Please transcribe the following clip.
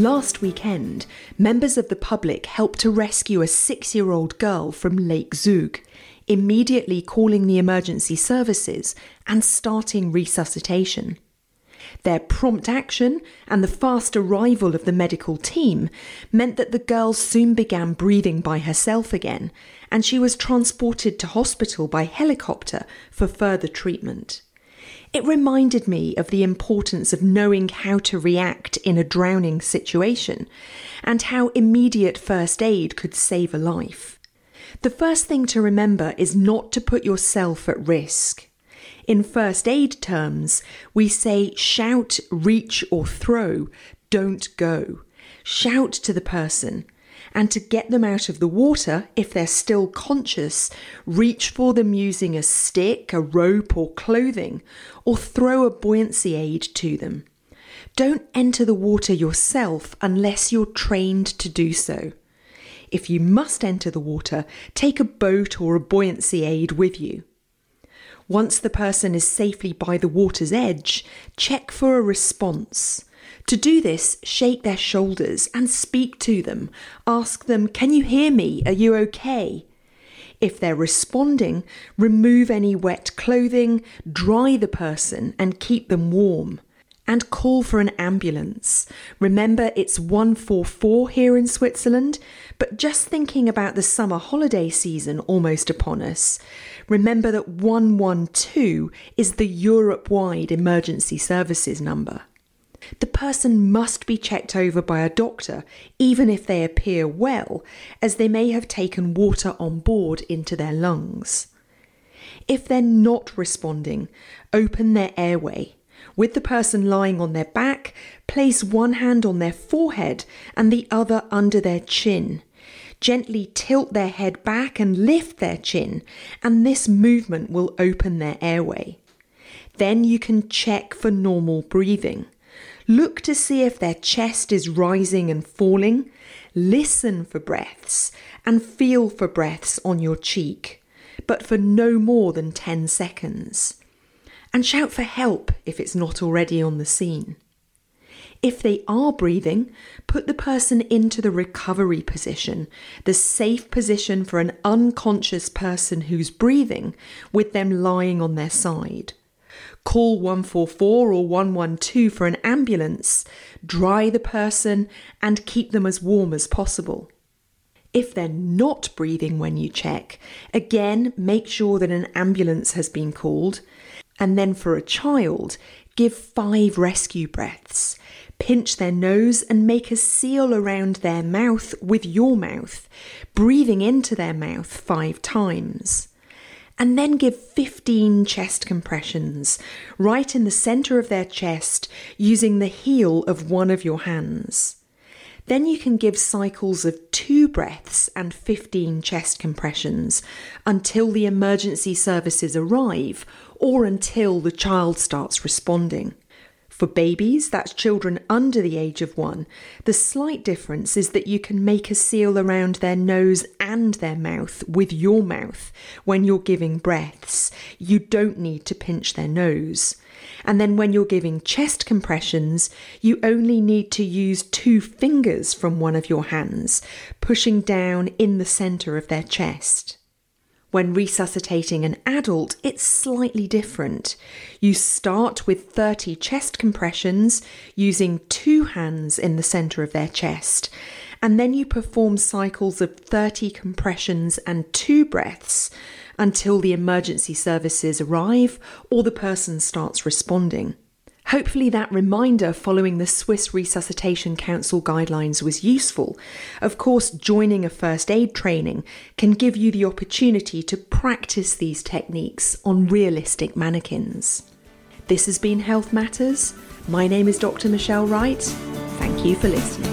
Last weekend, members of the public helped to rescue a six year old girl from Lake Zug, immediately calling the emergency services and starting resuscitation. Their prompt action and the fast arrival of the medical team meant that the girl soon began breathing by herself again, and she was transported to hospital by helicopter for further treatment. It reminded me of the importance of knowing how to react in a drowning situation and how immediate first aid could save a life. The first thing to remember is not to put yourself at risk. In first aid terms, we say shout, reach, or throw, don't go. Shout to the person, and to get them out of the water, if they're still conscious, reach for them using a stick, a rope, or clothing, or throw a buoyancy aid to them. Don't enter the water yourself unless you're trained to do so. If you must enter the water, take a boat or a buoyancy aid with you. Once the person is safely by the water's edge, check for a response. To do this, shake their shoulders and speak to them. Ask them, Can you hear me? Are you okay? If they're responding, remove any wet clothing, dry the person, and keep them warm. And call for an ambulance. Remember, it's 144 here in Switzerland, but just thinking about the summer holiday season almost upon us, remember that 112 is the Europe wide emergency services number. The person must be checked over by a doctor, even if they appear well, as they may have taken water on board into their lungs. If they're not responding, open their airway. With the person lying on their back, place one hand on their forehead and the other under their chin. Gently tilt their head back and lift their chin, and this movement will open their airway. Then you can check for normal breathing. Look to see if their chest is rising and falling. Listen for breaths and feel for breaths on your cheek, but for no more than 10 seconds. And shout for help if it's not already on the scene. If they are breathing, put the person into the recovery position, the safe position for an unconscious person who's breathing, with them lying on their side call 144 or 112 for an ambulance, dry the person, and keep them as warm as possible. If they're not breathing when you check, again make sure that an ambulance has been called. And then for a child, give five rescue breaths. Pinch their nose and make a seal around their mouth with your mouth, breathing into their mouth five times and then give 15 chest compressions right in the center of their chest using the heel of one of your hands. Then you can give cycles of two breaths and 15 chest compressions until the emergency services arrive or until the child starts responding. For babies, that's children under the age of one, the slight difference is that you can make a seal around their nose and their mouth with your mouth when you're giving breaths. You don't need to pinch their nose. And then when you're giving chest compressions, you only need to use two fingers from one of your hands, pushing down in the centre of their chest. When resuscitating an adult, it's slightly different. You start with 30 chest compressions using two hands in the centre of their chest, and then you perform cycles of 30 compressions and two breaths until the emergency services arrive or the person starts responding. Hopefully, that reminder following the Swiss Resuscitation Council guidelines was useful. Of course, joining a first aid training can give you the opportunity to practice these techniques on realistic mannequins. This has been Health Matters. My name is Dr. Michelle Wright. Thank you for listening.